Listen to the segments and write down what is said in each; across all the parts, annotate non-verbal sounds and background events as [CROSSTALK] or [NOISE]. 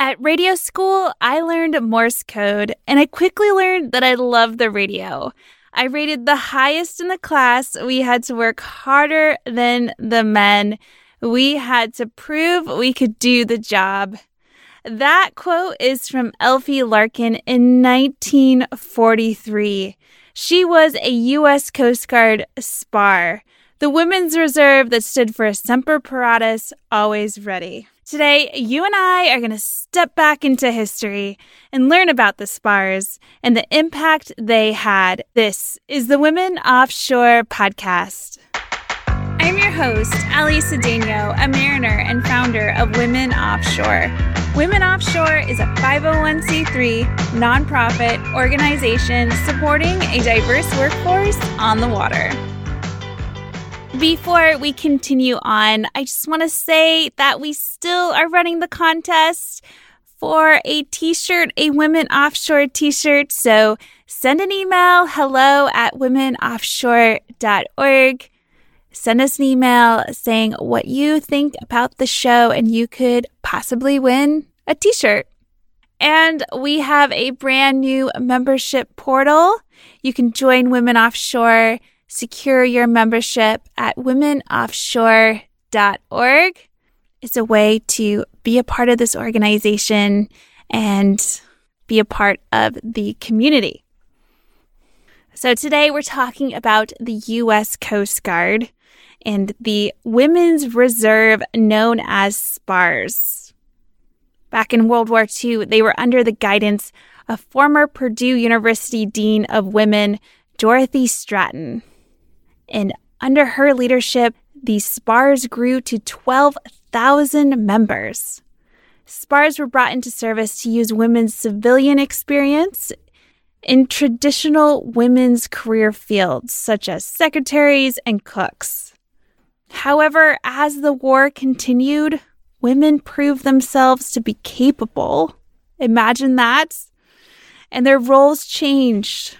At radio school, I learned Morse code, and I quickly learned that I love the radio. I rated the highest in the class. We had to work harder than the men. We had to prove we could do the job. That quote is from Elfie Larkin in 1943. She was a U.S. Coast Guard SPAR, the women's reserve that stood for Semper Paratus, always ready. Today, you and I are going to step back into history and learn about the spars and the impact they had. This is the Women Offshore Podcast. I'm your host, Ali Cedeno, a mariner and founder of Women Offshore. Women Offshore is a 501c3 nonprofit organization supporting a diverse workforce on the water. Before we continue on, I just want to say that we still are running the contest for a t shirt, a Women Offshore t shirt. So send an email hello at womenoffshore.org. Send us an email saying what you think about the show, and you could possibly win a t shirt. And we have a brand new membership portal. You can join Women Offshore secure your membership at womenoffshore.org. It's a way to be a part of this organization and be a part of the community. So, today we're talking about the U.S. Coast Guard and the Women's Reserve known as SPARS. Back in World War II, they were under the guidance of former Purdue University Dean of Women, Dorothy Stratton and under her leadership, the SPARS grew to 12,000 members. SPARS were brought into service to use women's civilian experience in traditional women's career fields, such as secretaries and cooks. However, as the war continued, women proved themselves to be capable. Imagine that. And their roles changed.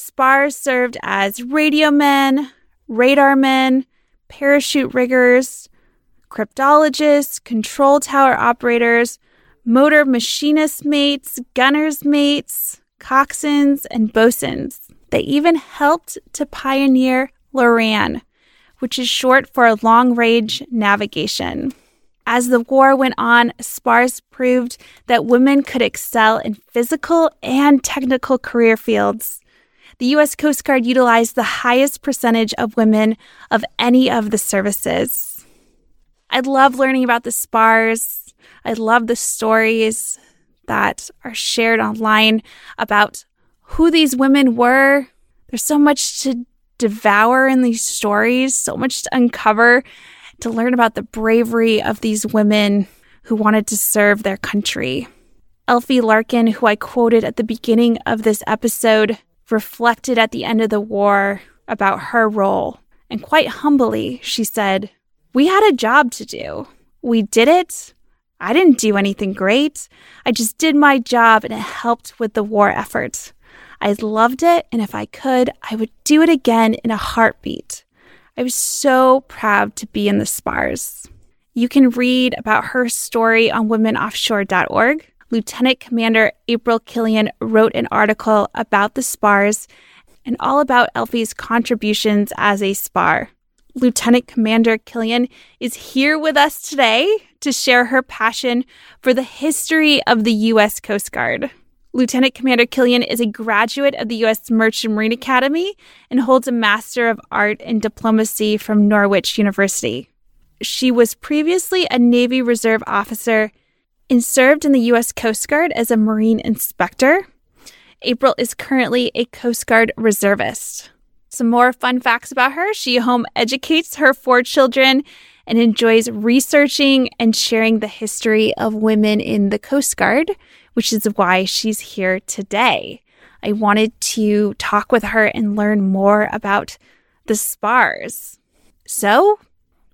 SPARS served as radio men, radar men, parachute riggers, cryptologists, control tower operators, motor machinist mates, gunners mates, coxswains, and bosuns. They even helped to pioneer LORAN, which is short for long range navigation. As the war went on, SPARS proved that women could excel in physical and technical career fields the U.S. Coast Guard utilized the highest percentage of women of any of the services. I love learning about the SPARS. I love the stories that are shared online about who these women were. There's so much to devour in these stories, so much to uncover, to learn about the bravery of these women who wanted to serve their country. Elfie Larkin, who I quoted at the beginning of this episode, reflected at the end of the war about her role. And quite humbly, she said, We had a job to do. We did it. I didn't do anything great. I just did my job and it helped with the war effort. I loved it, and if I could, I would do it again in a heartbeat. I was so proud to be in the SPARS. You can read about her story on womenoffshore.org. Lieutenant Commander April Killian wrote an article about the SPARS and all about Elfie's contributions as a SPAR. Lieutenant Commander Killian is here with us today to share her passion for the history of the U.S. Coast Guard. Lieutenant Commander Killian is a graduate of the U.S. Merchant Marine Academy and holds a Master of Art in Diplomacy from Norwich University. She was previously a Navy Reserve officer and served in the U.S. Coast Guard as a Marine inspector. April is currently a Coast Guard reservist. Some more fun facts about her she home educates her four children and enjoys researching and sharing the history of women in the Coast Guard, which is why she's here today. I wanted to talk with her and learn more about the SPARS. So,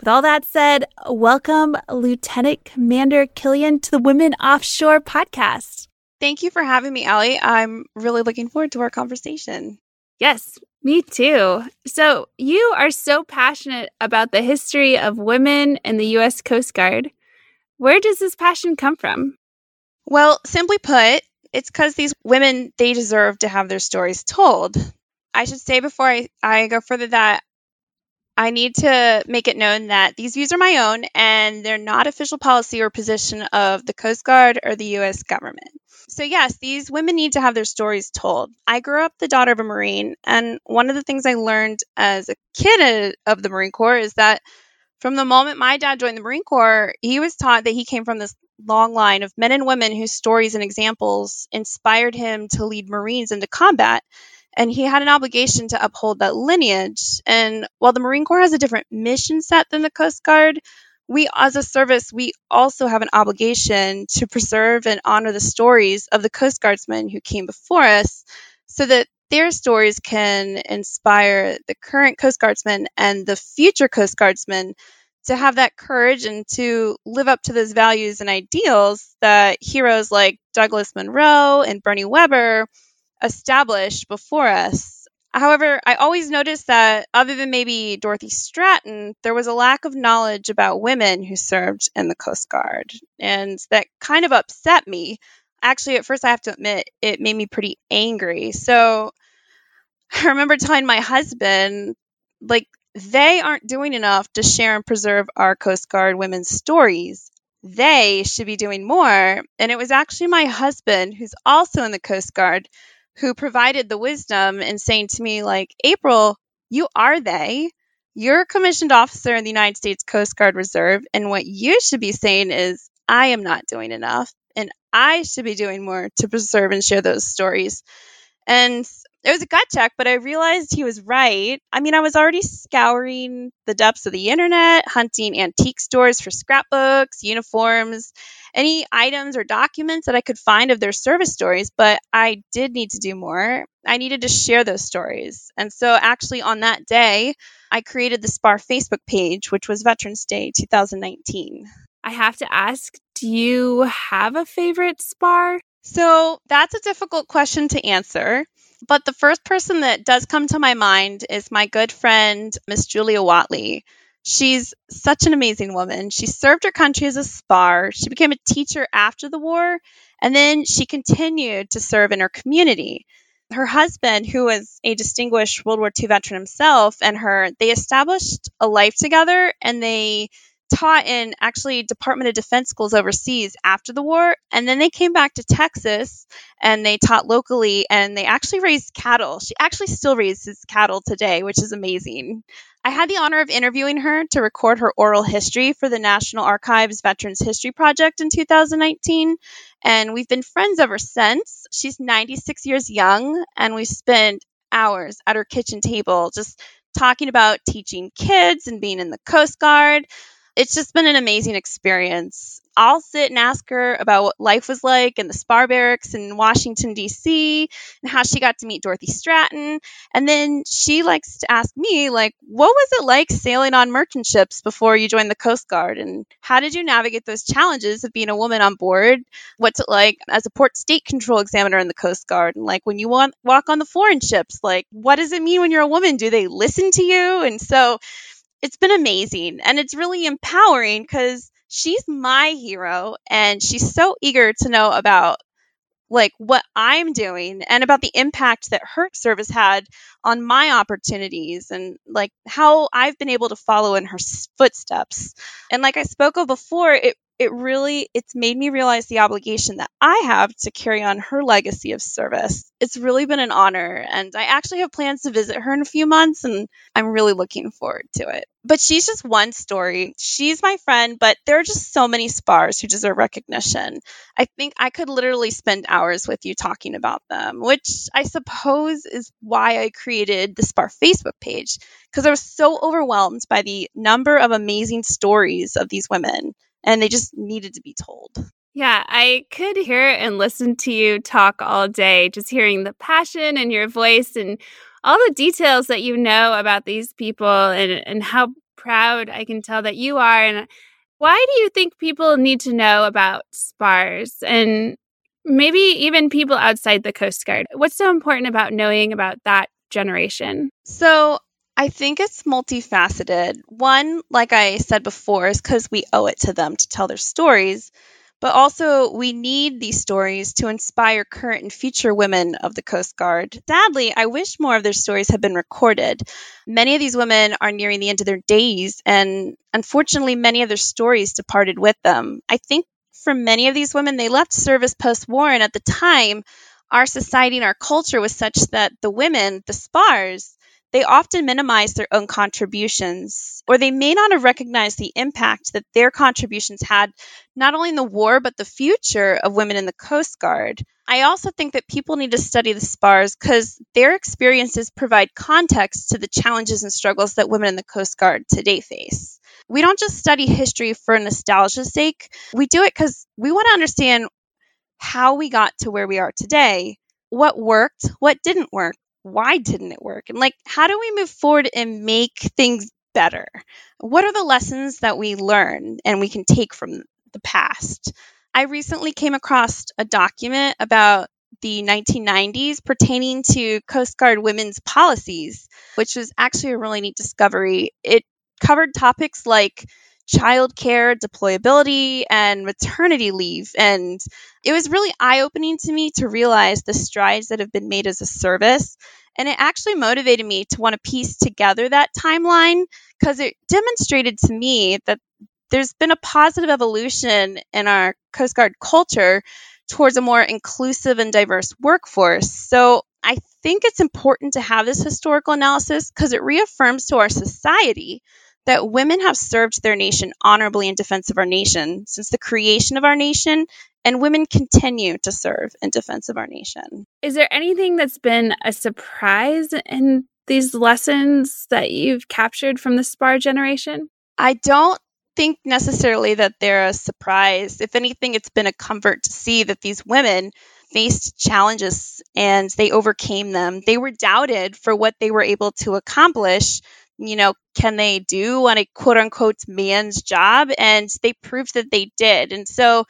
with all that said, welcome Lieutenant Commander Killian to the Women Offshore podcast. Thank you for having me, Ali. I'm really looking forward to our conversation. Yes, me too. So, you are so passionate about the history of women in the U.S. Coast Guard. Where does this passion come from? Well, simply put, it's because these women, they deserve to have their stories told. I should say before I, I go further that I need to make it known that these views are my own and they're not official policy or position of the Coast Guard or the U.S. government. So, yes, these women need to have their stories told. I grew up the daughter of a Marine, and one of the things I learned as a kid of the Marine Corps is that from the moment my dad joined the Marine Corps, he was taught that he came from this long line of men and women whose stories and examples inspired him to lead Marines into combat. And he had an obligation to uphold that lineage. And while the Marine Corps has a different mission set than the Coast Guard, we as a service, we also have an obligation to preserve and honor the stories of the Coast Guardsmen who came before us so that their stories can inspire the current Coast Guardsmen and the future Coast Guardsmen to have that courage and to live up to those values and ideals that heroes like Douglas Munro and Bernie Webber established before us. However, I always noticed that other than maybe Dorothy Stratton, there was a lack of knowledge about women who served in the Coast Guard. And that kind of upset me. Actually, at first, I have to admit, it made me pretty angry. So [LAUGHS] I remember telling my husband, like, they aren't doing enough to share and preserve our Coast Guard women's stories. They should be doing more. And it was actually my husband, who's also in the Coast Guard, who provided the wisdom in saying to me, like, April, you are they. You're a commissioned officer in the United States Coast Guard Reserve. And what you should be saying is, I am not doing enough. And I should be doing more to preserve and share those stories. And it was a gut check, but I realized he was right. I mean, I was already scouring the depths of the internet, hunting antique stores for scrapbooks, uniforms, any items or documents that I could find of their service stories, but I did need to do more. I needed to share those stories. And so, actually, on that day, I created the SPAR Facebook page, which was Veterans Day 2019. I have to ask, do you have a favorite SPAR? So, that's a difficult question to answer. But the first person that does come to my mind is my good friend, Miss Julia Watley. She's such an amazing woman. She served her country as a SPAR. She became a teacher after the war, and then she continued to serve in her community. Her husband, who was a distinguished World War II veteran himself, and her, they established a life together and they taught in actually Department of Defense schools overseas after the war. And then they came back to Texas and they taught locally and they actually raised cattle. She actually still raises cattle today, which is amazing. I had the honor of interviewing her to record her oral history for the National Archives Veterans History Project in 2019, and we've been friends ever since. She's 96 years young, and we spent hours at her kitchen table just talking about teaching kids and being in the Coast Guard, it's just been an amazing experience. I'll sit and ask her about what life was like in the Spar Barracks in Washington, D.C., and how she got to meet Dorothy Stratton. And then she likes to ask me, like, what was it like sailing on merchant ships before you joined the Coast Guard? And how did you navigate those challenges of being a woman on board? What's it like as a port state control examiner in the Coast Guard? And like when you want, walk on the foreign ships, like, what does it mean when you're a woman? Do they listen to you? And so, it's been amazing and it's really empowering because she's my hero and she's so eager to know about like what I'm doing and about the impact that her service had on my opportunities and like how I've been able to follow in her footsteps. And like I spoke of before, it it really it's made me realize the obligation that I have to carry on her legacy of service. It's really been an honor and I actually have plans to visit her in a few months and I'm really looking forward to it. But she's just one story. She's my friend, but there are just so many spars who deserve recognition. I think I could literally spend hours with you talking about them, which I suppose is why I created the Spar Facebook page because I was so overwhelmed by the number of amazing stories of these women and they just needed to be told. Yeah, I could hear and listen to you talk all day, just hearing the passion in your voice and all the details that you know about these people and, and how proud I can tell that you are. And why do you think people need to know about SPARS and maybe even people outside the Coast Guard? What's so important about knowing about that generation? So, I think it's multifaceted. One, like I said before, is because we owe it to them to tell their stories. But also, we need these stories to inspire current and future women of the Coast Guard. Sadly, I wish more of their stories had been recorded. Many of these women are nearing the end of their days, and unfortunately, many of their stories departed with them. I think for many of these women, they left service post war, and at the time, our society and our culture was such that the women, the spars, they often minimize their own contributions, or they may not have recognized the impact that their contributions had not only in the war, but the future of women in the Coast Guard. I also think that people need to study the SPARs because their experiences provide context to the challenges and struggles that women in the Coast Guard today face. We don't just study history for nostalgia's sake, we do it because we want to understand how we got to where we are today, what worked, what didn't work, why didn't it work? And like, how do we move forward and make things better? What are the lessons that we learn and we can take from the past? I recently came across a document about the 1990s pertaining to Coast Guard women's policies, which was actually a really neat discovery. It covered topics like childcare, deployability, and maternity leave. And it was really eye opening to me to realize the strides that have been made as a service. And it actually motivated me to want to piece together that timeline because it demonstrated to me that there's been a positive evolution in our Coast Guard culture towards a more inclusive and diverse workforce. So I think it's important to have this historical analysis because it reaffirms to our society that women have served their nation honorably in defense of our nation since the creation of our nation, and women continue to serve in defense of our nation. Is there anything that's been a surprise in these lessons that you've captured from the SPAR generation? I don't think necessarily that they're a surprise. If anything, it's been a comfort to see that these women faced challenges and they overcame them. They were doubted for what they were able to accomplish, you know, can they do on a quote unquote man's job? And they proved that they did. And so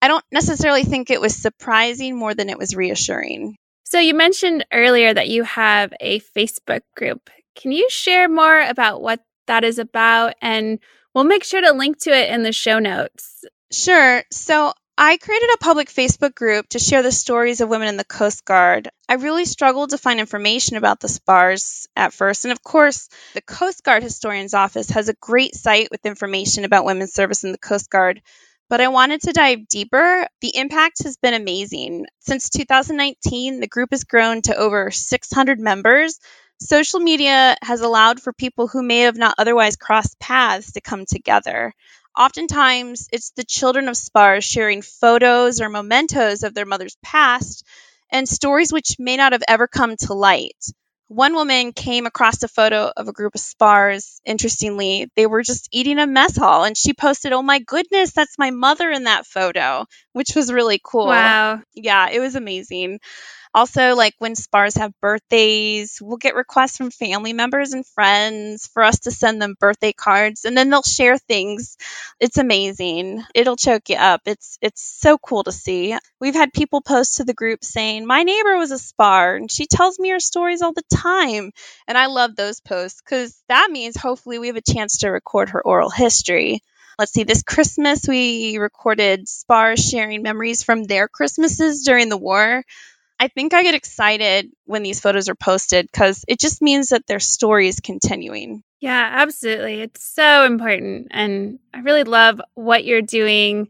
I don't necessarily think it was surprising more than it was reassuring. So you mentioned earlier that you have a Facebook group. Can you share more about what that is about? And we'll make sure to link to it in the show notes. Sure. So I created a public Facebook group to share the stories of women in the Coast Guard. I really struggled to find information about the SPARs at first. And of course, the Coast Guard Historian's Office has a great site with information about women's service in the Coast Guard. But I wanted to dive deeper. The impact has been amazing. Since 2019, the group has grown to over 600 members. Social media has allowed for people who may have not otherwise crossed paths to come together. Oftentimes, it's the children of spars sharing photos or mementos of their mother's past and stories which may not have ever come to light. One woman came across a photo of a group of spars. Interestingly, they were just eating a mess hall, and she posted, Oh my goodness, that's my mother in that photo, which was really cool. Wow. Yeah, it was amazing. Also, like when SPARs have birthdays, we'll get requests from family members and friends for us to send them birthday cards and then they'll share things. It's amazing. It'll choke you up. It's it's so cool to see. We've had people post to the group saying, "My neighbor was a SPAR and she tells me her stories all the time." And I love those posts cuz that means hopefully we have a chance to record her oral history. Let's see, this Christmas we recorded SPARs sharing memories from their Christmases during the war. I think I get excited when these photos are posted because it just means that their story is continuing. Yeah, absolutely. It's so important. And I really love what you're doing.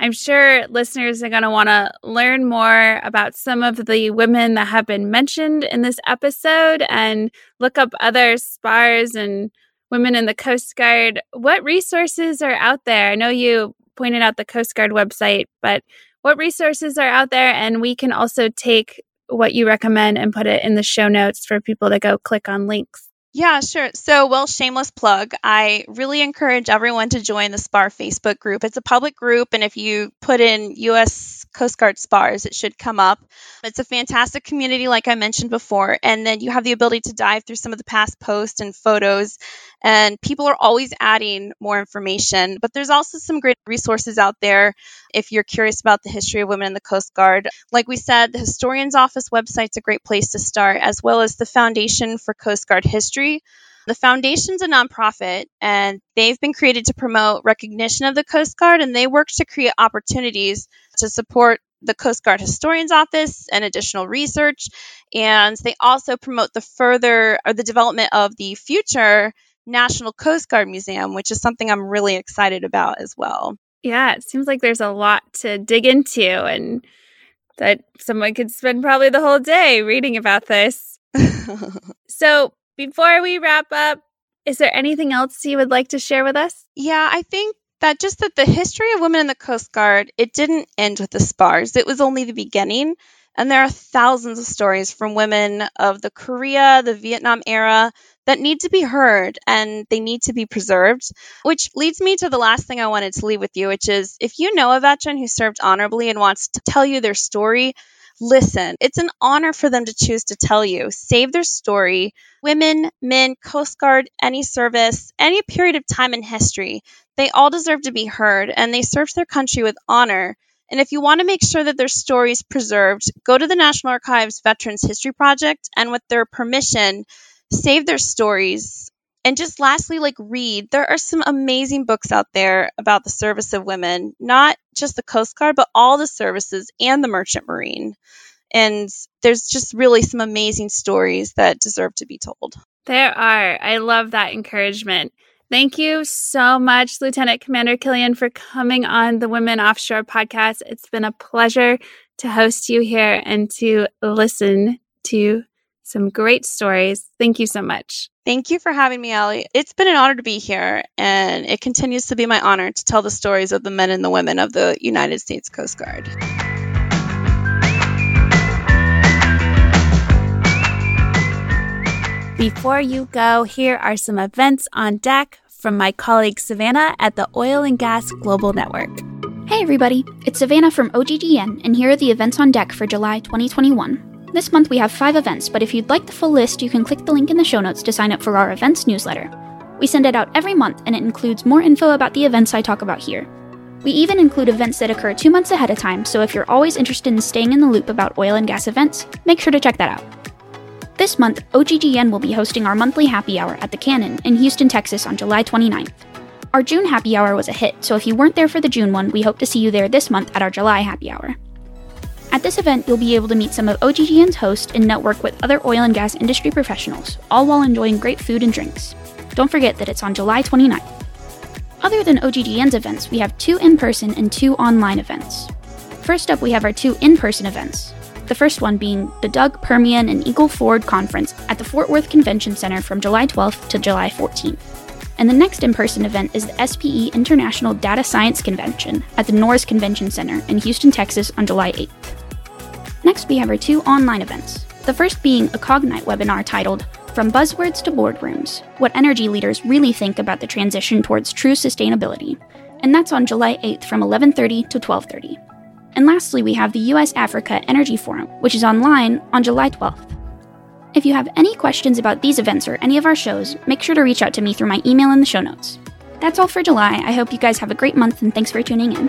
I'm sure listeners are going to want to learn more about some of the women that have been mentioned in this episode and look up other SPARs and women in the Coast Guard. What resources are out there? I know you pointed out the Coast Guard website, but what resources are out there. And we can also take what you recommend and put it in the show notes for people to go click on links. Yeah, sure. So, well, shameless plug. I really encourage everyone to join the SPAR Facebook group. It's a public group, and if you put in U.S. Coast Guard SPARs, it should come up. It's a fantastic community, like I mentioned before. And then you have the ability to dive through some of the past posts and photos, and people are always adding more information. But there's also some great resources out there if you're curious about the history of women in the Coast Guard. Like we said, the Historian's Office website's a great place to start, as well as the Foundation for Coast Guard History. The foundation's a nonprofit and they've been created to promote recognition of the Coast Guard and they work to create opportunities to support the Coast Guard Historian's Office and additional research. And they also promote the further or the development of the future National Coast Guard Museum, which is something I'm really excited about as well. Yeah, it seems like there's a lot to dig into and that someone could spend probably the whole day reading about this. [LAUGHS] so, before we wrap up, is there anything else you would like to share with us? Yeah, I think that just that the history of women in the Coast Guard, it didn't end with the spars. It was only the beginning. And there are thousands of stories from women of the Korea, the Vietnam era that need to be heard and they need to be preserved. Which leads me to the last thing I wanted to leave with you, which is if you know a veteran who served honorably and wants to tell you their story, listen. It's an honor for them to choose to tell you. Save their story. Women, men, Coast Guard, any service, any period of time in history, they all deserve to be heard and they served their country with honor. And if you want to make sure that their story is preserved, go to the National Archives Veterans History Project and with their permission, save their stories. And just lastly, like read. There are some amazing books out there about the service of women, not just the Coast Guard, but all the services and the Merchant Marine. And there's just really some amazing stories that deserve to be told. There are. I love that encouragement. Thank you so much, Lieutenant Commander Killian, for coming on the Women Offshore podcast. It's been a pleasure to host you here and to listen to some great stories. Thank you so much. Thank you for having me, Allie. It's been an honor to be here, and it continues to be my honor to tell the stories of the men and the women of the United States Coast Guard. Before you go, here are some events on deck from my colleague Savannah at the Oil and Gas Global Network. Hey everybody, it's Savannah from OGGN, and here are the events on deck for July 2021. This month we have five events, but if you'd like the full list, you can click the link in the show notes to sign up for our events newsletter. We send it out every month, and it includes more info about the events I talk about here. We even include events that occur two months ahead of time, so if you're always interested in staying in the loop about oil and gas events, make sure to check that out. This month, OGGN will be hosting our monthly happy hour at the Cannon in Houston, Texas on July 29th. Our June happy hour was a hit, so if you weren't there for the June one, we hope to see you there this month at our July happy hour. At this event, you'll be able to meet some of OGGN's hosts and network with other oil and gas industry professionals, all while enjoying great food and drinks. Don't forget that it's on July 29th. Other than OGGN's events, we have two in person and two online events. First up, we have our two in person events. The first one being the DUG Permian and Eagle Ford Conference at the Fort Worth Convention Center from July 12th to July 14th. And the next in person event is the SPE International Data Science Convention at the Norris Convention Center in Houston, Texas on July 8th. Next, we have our two online events. The first being a Cognite webinar titled From Buzzwords to Boardrooms What Energy Leaders Really Think About the Transition Towards True Sustainability. And that's on July 8th from 11:30 to 12:30. And lastly, we have the US Africa Energy Forum, which is online on July 12th. If you have any questions about these events or any of our shows, make sure to reach out to me through my email in the show notes. That's all for July. I hope you guys have a great month and thanks for tuning in.